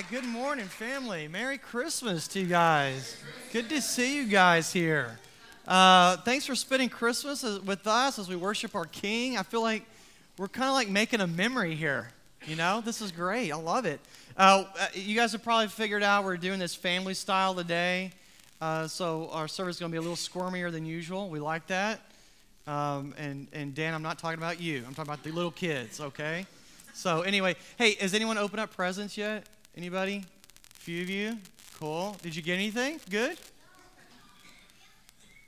right, good morning, family. Merry Christmas to you guys. Good to see you guys here. Uh, thanks for spending Christmas with us as we worship our King. I feel like we're kind of like making a memory here. You know, this is great. I love it. Uh, uh, you guys have probably figured out we're doing this family style today. Uh, so our service is going to be a little squirmier than usual. We like that. Um, and, and Dan, I'm not talking about you. I'm talking about the little kids, okay? So anyway, hey, has anyone opened up presents yet? Anybody? A few of you? Cool. Did you get anything? Good?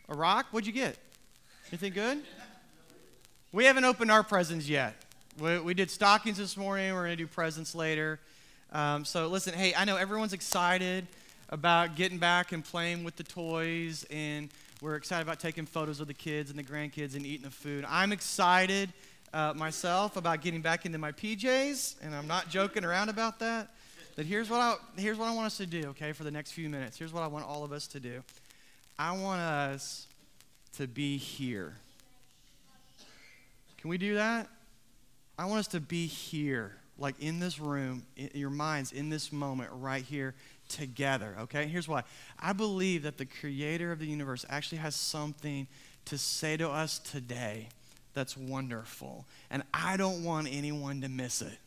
A rock? What'd you get? Anything good? We haven't opened our presents yet. We, we did stockings this morning. We're going to do presents later. Um, so listen, hey, I know everyone's excited about getting back and playing with the toys, and we're excited about taking photos of the kids and the grandkids and eating the food. I'm excited uh, myself about getting back into my PJs, and I'm not joking around about that. But here's what I here's what I want us to do, okay, for the next few minutes. Here's what I want all of us to do. I want us to be here. Can we do that? I want us to be here, like in this room, in your minds, in this moment, right here together, okay? Here's why. I believe that the creator of the universe actually has something to say to us today that's wonderful. And I don't want anyone to miss it.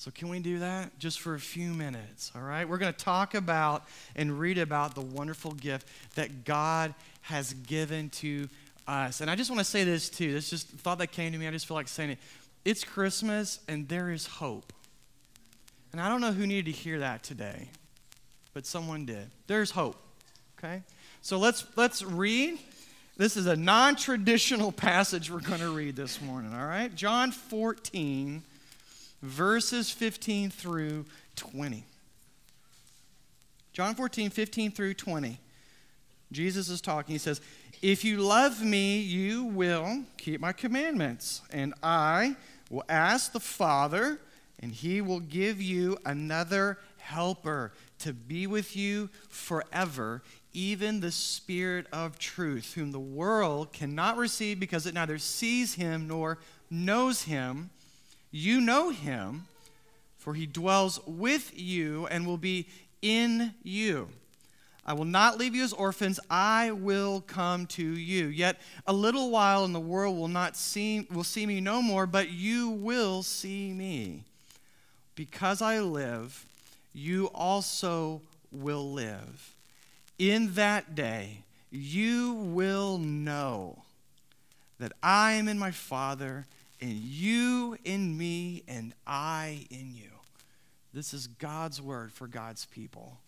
So, can we do that just for a few minutes? All right? We're going to talk about and read about the wonderful gift that God has given to us. And I just want to say this too. This just thought that came to me. I just feel like saying it. It's Christmas and there is hope. And I don't know who needed to hear that today, but someone did. There's hope. Okay? So let's let's read this is a non traditional passage we're going to read this morning, all right? John 14, verses 15 through 20. John 14, 15 through 20. Jesus is talking. He says, If you love me, you will keep my commandments, and I will ask the Father, and he will give you another helper to be with you forever, even the Spirit of truth, whom the world cannot receive because it neither sees him nor knows him. You know him, for he dwells with you and will be in you. I will not leave you as orphans, I will come to you. Yet a little while and the world will not see will see me no more, but you will see me. Because I live, you also will live in that day, you will know that I am in my Father, and you in me, and I in you. This is God's word for God's people.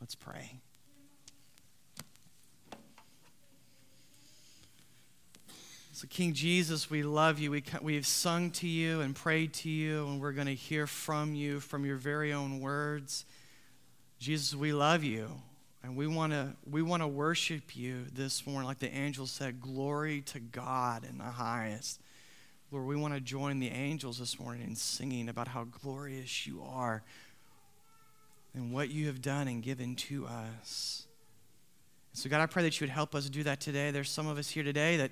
Let's pray. So, King Jesus, we love you. We, we've sung to you and prayed to you, and we're going to hear from you from your very own words. Jesus, we love you. And we want to we want to worship you this morning, like the angel said, glory to God in the highest. Lord, we want to join the angels this morning in singing about how glorious you are and what you have done and given to us. So, God, I pray that you would help us do that today. There's some of us here today that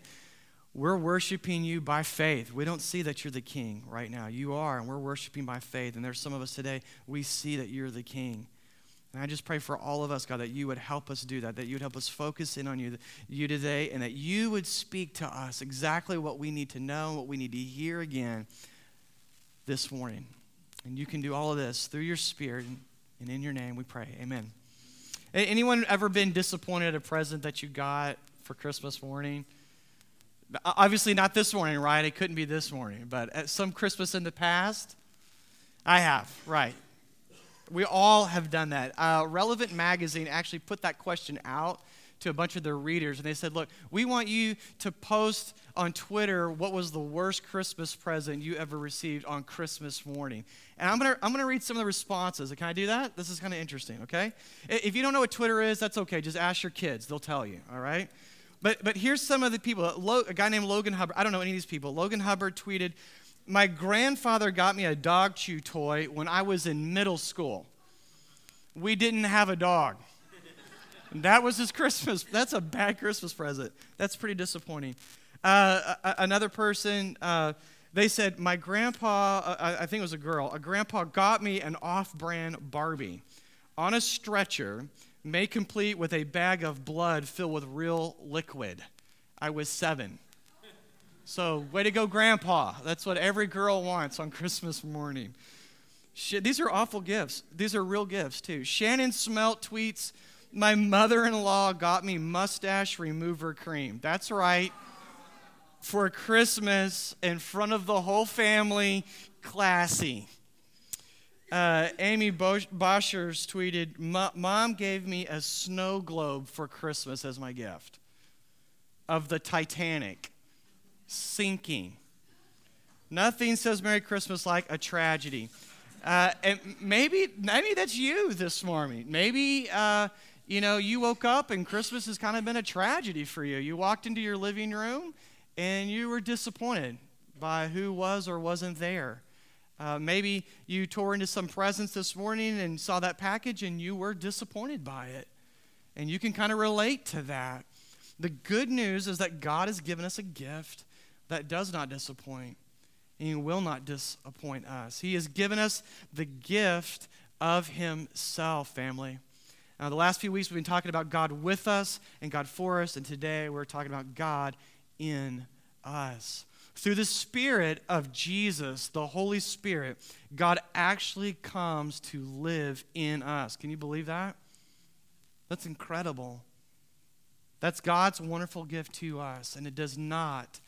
we're worshiping you by faith. We don't see that you're the king right now. You are, and we're worshiping by faith. And there's some of us today, we see that you're the king. And I just pray for all of us, God, that you would help us do that, that you would help us focus in on you, you today, and that you would speak to us exactly what we need to know, what we need to hear again this morning. And you can do all of this through your Spirit, and in your name we pray. Amen. Anyone ever been disappointed at a present that you got for Christmas morning? Obviously, not this morning, right? It couldn't be this morning, but at some Christmas in the past, I have, right. We all have done that. Uh, Relevant Magazine actually put that question out to a bunch of their readers, and they said, Look, we want you to post on Twitter what was the worst Christmas present you ever received on Christmas morning. And I'm going to I'm to read some of the responses. Can I do that? This is kind of interesting, okay? If you don't know what Twitter is, that's okay. Just ask your kids, they'll tell you, all right? But, but here's some of the people. A guy named Logan Hubbard, I don't know any of these people. Logan Hubbard tweeted, my grandfather got me a dog chew toy when I was in middle school. We didn't have a dog. that was his Christmas. That's a bad Christmas present. That's pretty disappointing. Uh, another person, uh, they said, My grandpa, uh, I think it was a girl, a grandpa got me an off brand Barbie on a stretcher, made complete with a bag of blood filled with real liquid. I was seven. So, way to go, grandpa. That's what every girl wants on Christmas morning. These are awful gifts. These are real gifts, too. Shannon Smelt tweets, My mother in law got me mustache remover cream. That's right for Christmas in front of the whole family. Classy. Uh, Amy Boschers tweeted, Mom gave me a snow globe for Christmas as my gift of the Titanic sinking. Nothing says Merry Christmas like a tragedy. Uh, and maybe, maybe that's you this morning. Maybe, uh, you know, you woke up and Christmas has kind of been a tragedy for you. You walked into your living room and you were disappointed by who was or wasn't there. Uh, maybe you tore into some presents this morning and saw that package and you were disappointed by it. And you can kind of relate to that. The good news is that God has given us a gift that does not disappoint, and He will not disappoint us. He has given us the gift of Himself, family. Now, the last few weeks we've been talking about God with us and God for us, and today we're talking about God in us. Through the Spirit of Jesus, the Holy Spirit, God actually comes to live in us. Can you believe that? That's incredible. That's God's wonderful gift to us, and it does not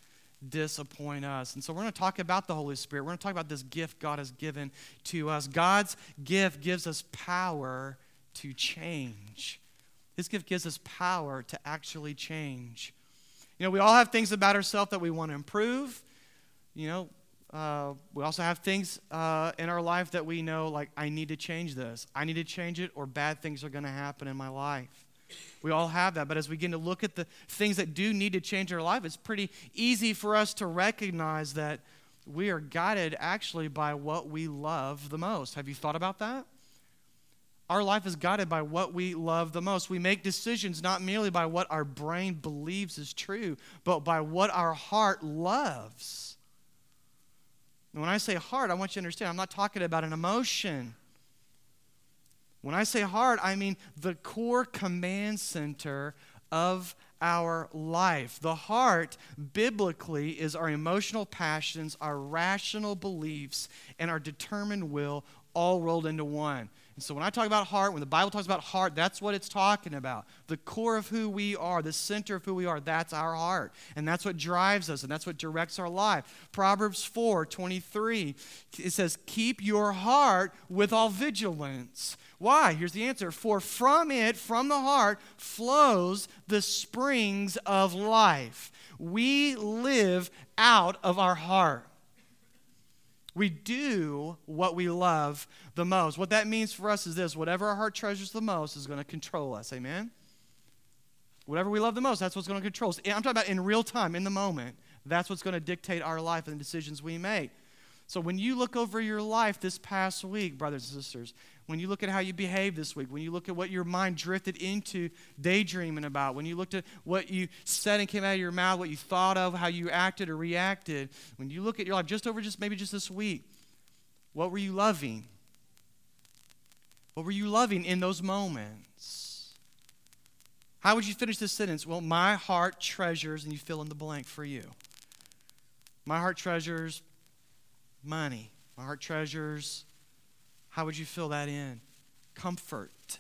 disappoint us. And so we're going to talk about the Holy Spirit. We're going to talk about this gift God has given to us. God's gift gives us power to change. His gift gives us power to actually change. You know, we all have things about ourselves that we want to improve. You know, uh, we also have things uh, in our life that we know, like, I need to change this. I need to change it, or bad things are going to happen in my life. We all have that. But as we begin to look at the things that do need to change our life, it's pretty easy for us to recognize that we are guided actually by what we love the most. Have you thought about that? Our life is guided by what we love the most. We make decisions not merely by what our brain believes is true, but by what our heart loves. And when I say heart, I want you to understand I'm not talking about an emotion. When I say heart, I mean the core command center of our life. The heart, biblically, is our emotional passions, our rational beliefs, and our determined will all rolled into one. And so when I talk about heart, when the Bible talks about heart, that's what it's talking about. The core of who we are, the center of who we are, that's our heart. And that's what drives us, and that's what directs our life. Proverbs 4 23, it says, Keep your heart with all vigilance. Why? Here's the answer. For from it, from the heart, flows the springs of life. We live out of our heart. We do what we love the most. What that means for us is this whatever our heart treasures the most is going to control us. Amen? Whatever we love the most, that's what's going to control us. I'm talking about in real time, in the moment. That's what's going to dictate our life and the decisions we make. So when you look over your life this past week, brothers and sisters, when you look at how you behaved this week, when you look at what your mind drifted into daydreaming about, when you looked at what you said and came out of your mouth, what you thought of, how you acted or reacted, when you look at your life just over just maybe just this week, what were you loving? What were you loving in those moments? How would you finish this sentence? Well, my heart treasures, and you fill in the blank for you. My heart treasures money. My heart treasures how would you fill that in? Comfort.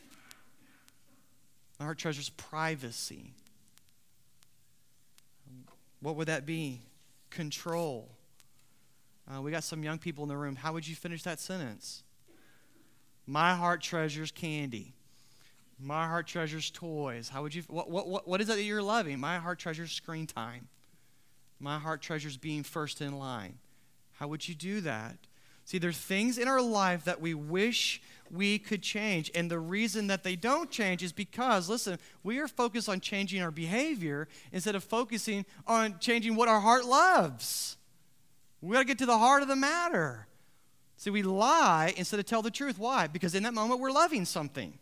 My heart treasures privacy. What would that be? Control. Uh, we got some young people in the room. How would you finish that sentence? My heart treasures candy. My heart treasures toys. How would you? What, what, what is it that you're loving? My heart treasures screen time. My heart treasures being first in line. How would you do that? See, there's things in our life that we wish we could change. And the reason that they don't change is because, listen, we are focused on changing our behavior instead of focusing on changing what our heart loves. We got to get to the heart of the matter. See, we lie instead of tell the truth. Why? Because in that moment we're loving something.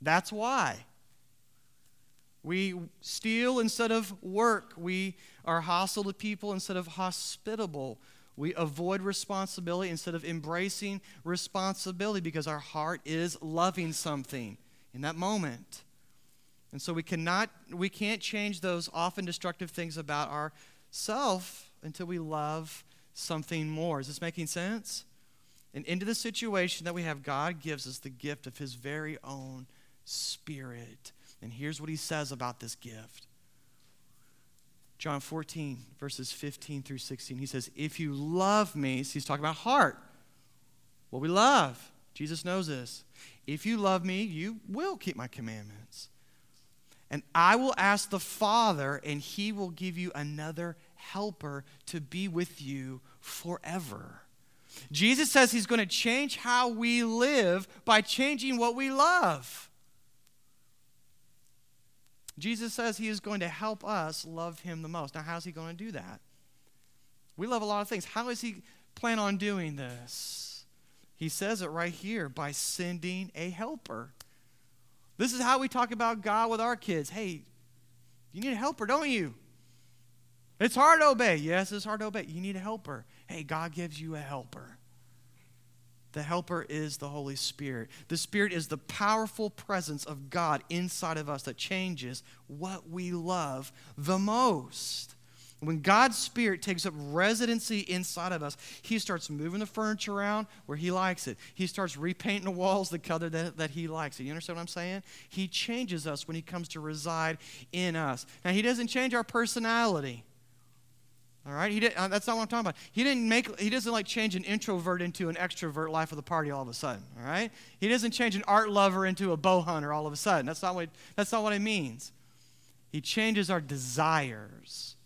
That's why. We steal instead of work. We are hostile to people instead of hospitable. We avoid responsibility instead of embracing responsibility because our heart is loving something in that moment. And so we cannot we can't change those often destructive things about ourself until we love something more. Is this making sense? And into the situation that we have, God gives us the gift of his very own spirit. And here's what he says about this gift. John 14, verses 15 through 16. He says, If you love me, so he's talking about heart, what we love. Jesus knows this. If you love me, you will keep my commandments. And I will ask the Father, and he will give you another helper to be with you forever. Jesus says he's going to change how we live by changing what we love. Jesus says he is going to help us love him the most. Now, how's he going to do that? We love a lot of things. How does he plan on doing this? He says it right here by sending a helper. This is how we talk about God with our kids. Hey, you need a helper, don't you? It's hard to obey. Yes, it's hard to obey. You need a helper. Hey, God gives you a helper. The helper is the Holy Spirit. The Spirit is the powerful presence of God inside of us that changes what we love the most. When God's Spirit takes up residency inside of us, He starts moving the furniture around where He likes it. He starts repainting the walls the color that, that He likes it. You understand what I'm saying? He changes us when He comes to reside in us. Now, He doesn't change our personality. All right, he did, uh, that's not what I'm talking about. He didn't make. He doesn't like change an introvert into an extrovert life of the party all of a sudden. All right, he doesn't change an art lover into a bow hunter all of a sudden. That's not what. That's not what it means. He changes our desires.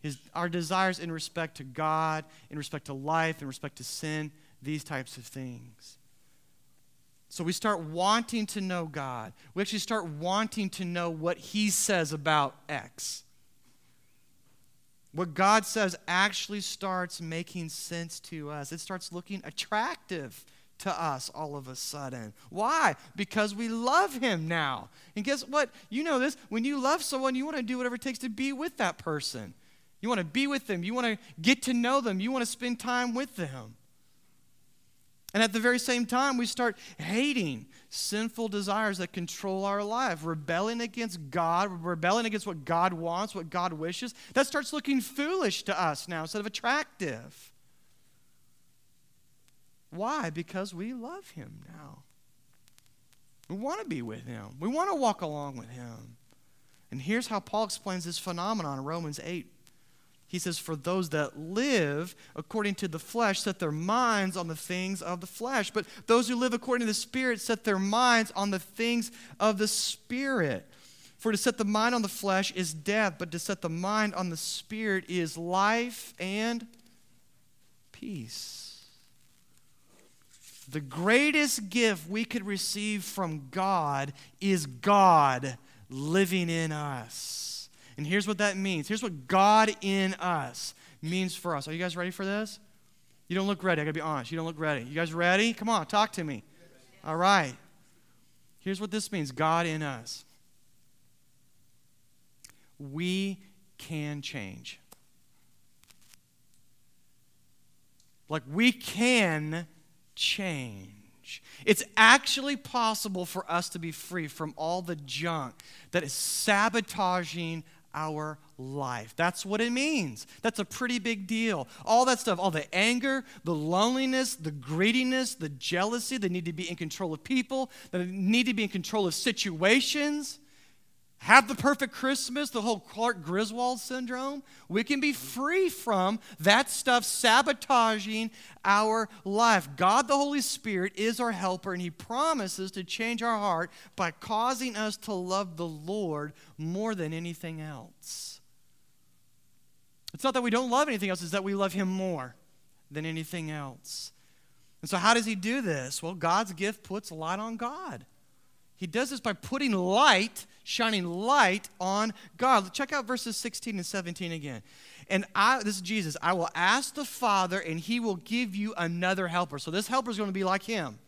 His, our desires in respect to God, in respect to life, in respect to sin, these types of things. So we start wanting to know God. We actually start wanting to know what He says about X. What God says actually starts making sense to us. It starts looking attractive to us all of a sudden. Why? Because we love Him now. And guess what? You know this. When you love someone, you want to do whatever it takes to be with that person. You want to be with them. You want to get to know them. You want to spend time with them. And at the very same time, we start hating sinful desires that control our life, rebelling against God, rebelling against what God wants, what God wishes. That starts looking foolish to us now instead of attractive. Why? Because we love Him now. We want to be with Him, we want to walk along with Him. And here's how Paul explains this phenomenon in Romans 8 he says, For those that live according to the flesh set their minds on the things of the flesh. But those who live according to the Spirit set their minds on the things of the Spirit. For to set the mind on the flesh is death, but to set the mind on the Spirit is life and peace. The greatest gift we could receive from God is God living in us. And here's what that means. Here's what God in us means for us. Are you guys ready for this? You don't look ready. I got to be honest. You don't look ready. You guys ready? Come on, talk to me. All right. Here's what this means God in us. We can change. Like, we can change. It's actually possible for us to be free from all the junk that is sabotaging our life. That's what it means. That's a pretty big deal. All that stuff, all the anger, the loneliness, the greediness, the jealousy, they need to be in control of people, they need to be in control of situations have the perfect Christmas, the whole Clark Griswold syndrome. We can be free from that stuff sabotaging our life. God, the Holy Spirit, is our helper, and He promises to change our heart by causing us to love the Lord more than anything else. It's not that we don't love anything else, it's that we love Him more than anything else. And so, how does He do this? Well, God's gift puts light on God. He does this by putting light, shining light on God. Check out verses 16 and 17 again. And I, this is Jesus, I will ask the Father, and he will give you another helper. So this helper is going to be like him.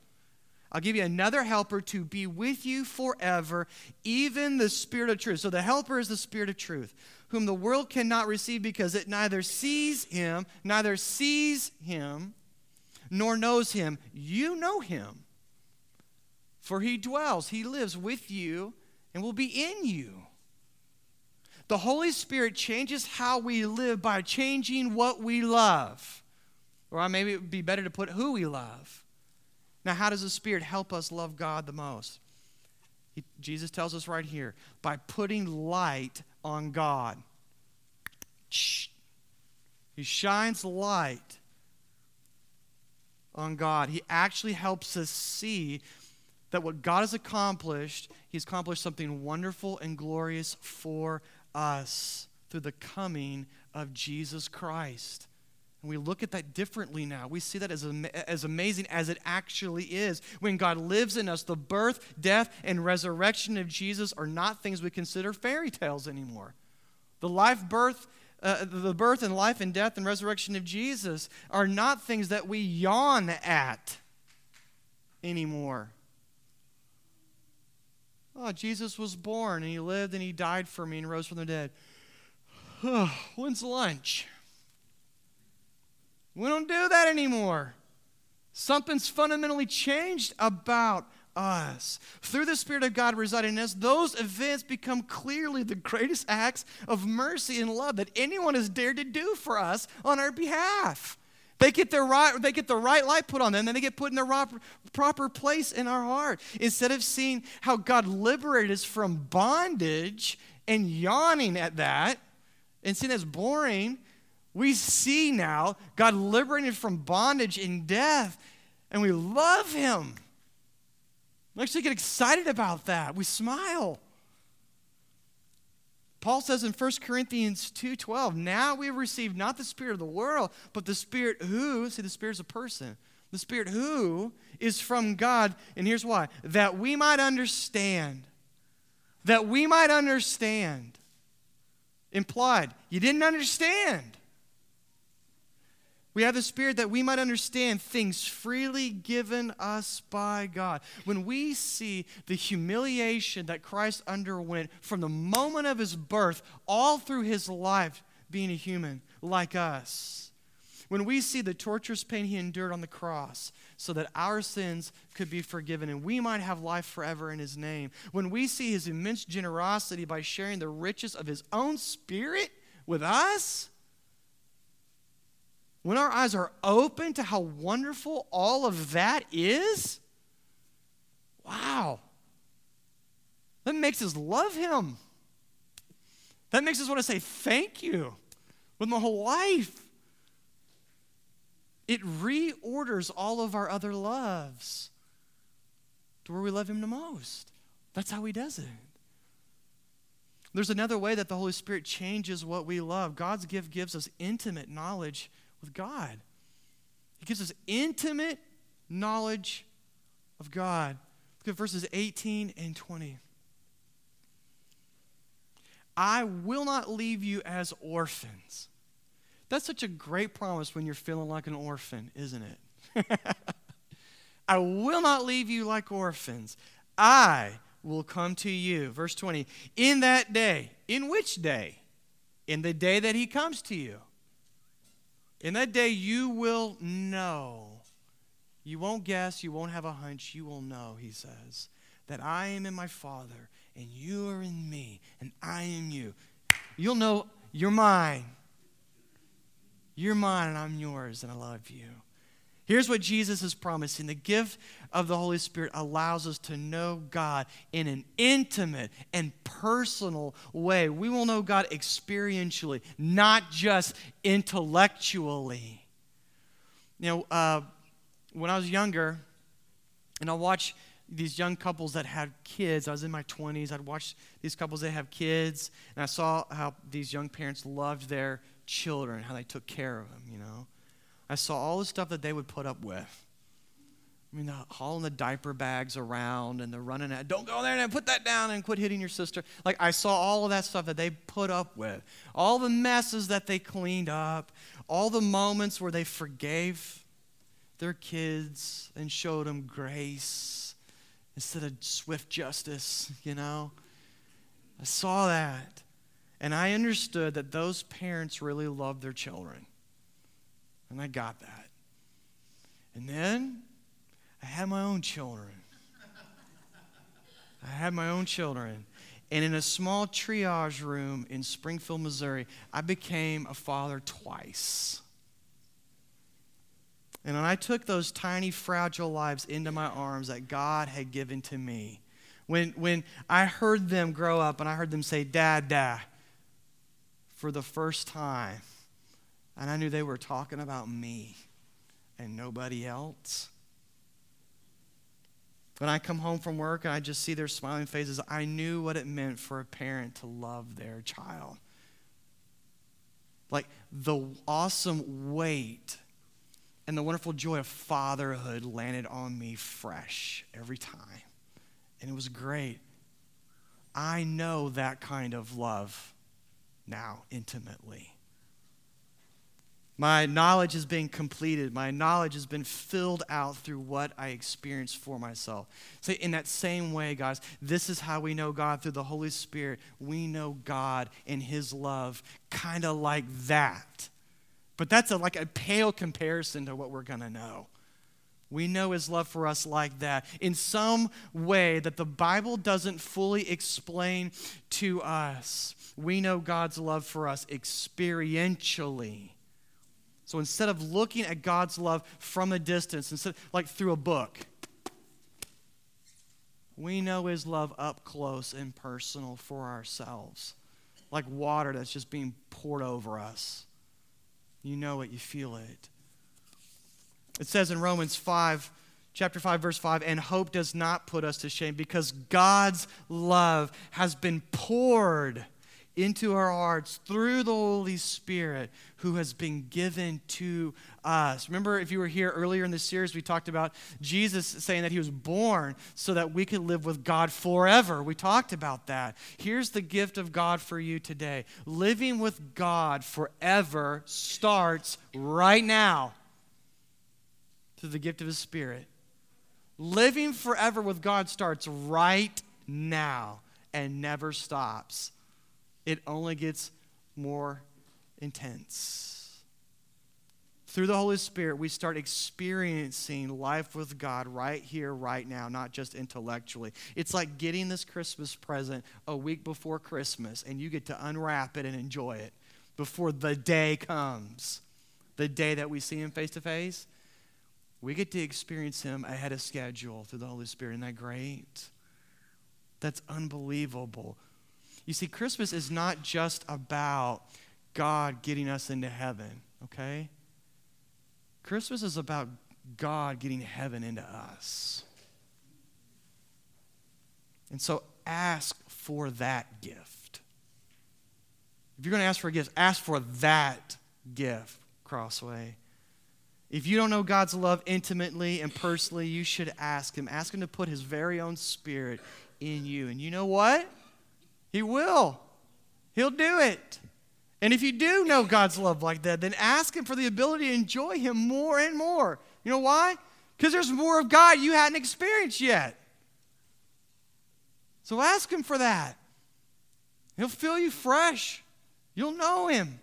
I'll give you another helper to be with you forever, even the Spirit of truth. So the helper is the Spirit of truth, whom the world cannot receive because it neither sees him, neither sees him, nor knows him. You know him, for he dwells, he lives with you, and will be in you. The Holy Spirit changes how we live by changing what we love. Or maybe it would be better to put who we love. Now, how does the Spirit help us love God the most? He, Jesus tells us right here by putting light on God. He shines light on God. He actually helps us see that what God has accomplished, He's accomplished something wonderful and glorious for us through the coming of Jesus Christ. And we look at that differently now. We see that as, as amazing as it actually is. When God lives in us, the birth, death, and resurrection of Jesus are not things we consider fairy tales anymore. The life, birth, uh, the birth and life and death and resurrection of Jesus are not things that we yawn at anymore. Oh, Jesus was born and he lived and he died for me and rose from the dead. When's lunch? We don't do that anymore. Something's fundamentally changed about us. Through the Spirit of God residing in us, those events become clearly the greatest acts of mercy and love that anyone has dared to do for us on our behalf. They get, their right, they get the right light put on them, then they get put in the proper place in our heart. Instead of seeing how God liberated us from bondage and yawning at that and seeing as boring, we see now God liberated from bondage and death, and we love Him. We actually get excited about that. We smile. Paul says in 1 Corinthians 2:12, "Now we have received not the spirit of the world, but the spirit who, see the spirit is a person. The spirit who is from God, and here's why, that we might understand. That we might understand. Implied, you didn't understand. We have the Spirit that we might understand things freely given us by God. When we see the humiliation that Christ underwent from the moment of his birth, all through his life being a human like us, when we see the torturous pain he endured on the cross so that our sins could be forgiven and we might have life forever in his name, when we see his immense generosity by sharing the riches of his own spirit with us, when our eyes are open to how wonderful all of that is, wow. That makes us love Him. That makes us want to say thank you with my whole life. It reorders all of our other loves to where we love Him the most. That's how He does it. There's another way that the Holy Spirit changes what we love. God's gift gives us intimate knowledge with God. He gives us intimate knowledge of God. Look at verses 18 and 20. I will not leave you as orphans. That's such a great promise when you're feeling like an orphan, isn't it? I will not leave you like orphans. I will come to you. Verse 20. In that day. In which day? In the day that he comes to you. In that day, you will know. You won't guess, you won't have a hunch, you will know, he says, that I am in my Father, and you are in me, and I am you. You'll know you're mine. You're mine, and I'm yours, and I love you. Here's what Jesus is promising the gift of the Holy Spirit allows us to know God in an intimate and personal way. We will know God experientially, not just intellectually. You know, uh, when I was younger, and I watch these young couples that had kids. I was in my 20s. I'd watch these couples that have kids, and I saw how these young parents loved their children, how they took care of them, you know. I saw all the stuff that they would put up with. I mean, hauling the diaper bags around and the running at, don't go there and put that down and quit hitting your sister. Like, I saw all of that stuff that they put up with, all the messes that they cleaned up, all the moments where they forgave their kids and showed them grace instead of swift justice, you know? I saw that. And I understood that those parents really loved their children. And I got that. And then I had my own children. I had my own children. And in a small triage room in Springfield, Missouri, I became a father twice. And when I took those tiny, fragile lives into my arms that God had given to me, when, when I heard them grow up and I heard them say, Dad, Dad, for the first time, and I knew they were talking about me and nobody else. When I come home from work and I just see their smiling faces, I knew what it meant for a parent to love their child. Like the awesome weight and the wonderful joy of fatherhood landed on me fresh every time. And it was great. I know that kind of love now intimately. My knowledge has been completed. My knowledge has been filled out through what I experienced for myself. So, in that same way, guys, this is how we know God through the Holy Spirit. We know God in His love, kind of like that. But that's a, like a pale comparison to what we're going to know. We know his love for us like that in some way that the Bible doesn't fully explain to us. We know God's love for us experientially. So instead of looking at God's love from a distance, instead like through a book, we know his love up close and personal for ourselves. Like water that's just being poured over us. You know it, you feel it. It says in Romans 5, chapter 5, verse 5, and hope does not put us to shame because God's love has been poured into our hearts through the Holy Spirit who has been given to us. Remember, if you were here earlier in the series, we talked about Jesus saying that he was born so that we could live with God forever. We talked about that. Here's the gift of God for you today living with God forever starts right now through the gift of his Spirit. Living forever with God starts right now and never stops it only gets more intense. Through the Holy Spirit, we start experiencing life with God right here, right now, not just intellectually. It's like getting this Christmas present a week before Christmas, and you get to unwrap it and enjoy it before the day comes. The day that we see Him face to face, we get to experience Him ahead of schedule through the Holy Spirit. Isn't that great? That's unbelievable. You see, Christmas is not just about God getting us into heaven, okay? Christmas is about God getting heaven into us. And so ask for that gift. If you're going to ask for a gift, ask for that gift, Crossway. If you don't know God's love intimately and personally, you should ask Him. Ask Him to put His very own Spirit in you. And you know what? He will. He'll do it. And if you do know God's love like that, then ask Him for the ability to enjoy Him more and more. You know why? Because there's more of God you hadn't experienced yet. So ask Him for that. He'll fill you fresh. You'll know Him.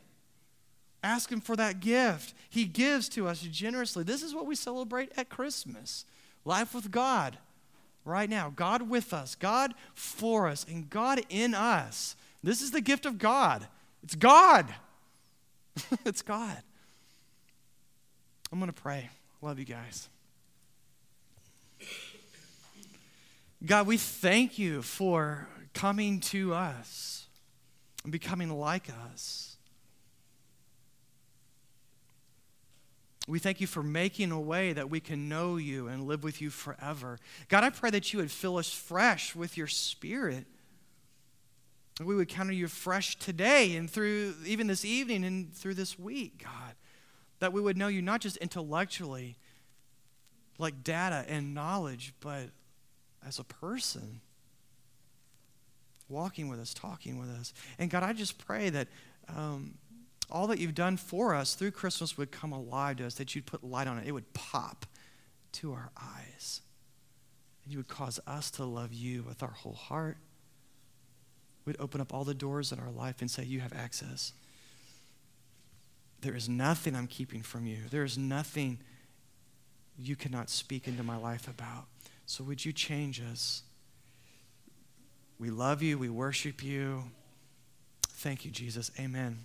Ask Him for that gift. He gives to us generously. This is what we celebrate at Christmas life with God right now. God with us, God for us, and God in us. This is the gift of God. It's God. it's God. I'm going to pray. Love you guys. God, we thank you for coming to us and becoming like us. We thank you for making a way that we can know you and live with you forever. God, I pray that you would fill us fresh with your spirit. We would counter you fresh today and through even this evening and through this week, God. That we would know you not just intellectually, like data and knowledge, but as a person, walking with us, talking with us. And God, I just pray that um, all that you've done for us through Christmas would come alive to us, that you'd put light on it. It would pop to our eyes. And you would cause us to love you with our whole heart. We'd open up all the doors in our life and say, You have access. There is nothing I'm keeping from you. There is nothing you cannot speak into my life about. So would you change us? We love you. We worship you. Thank you, Jesus. Amen.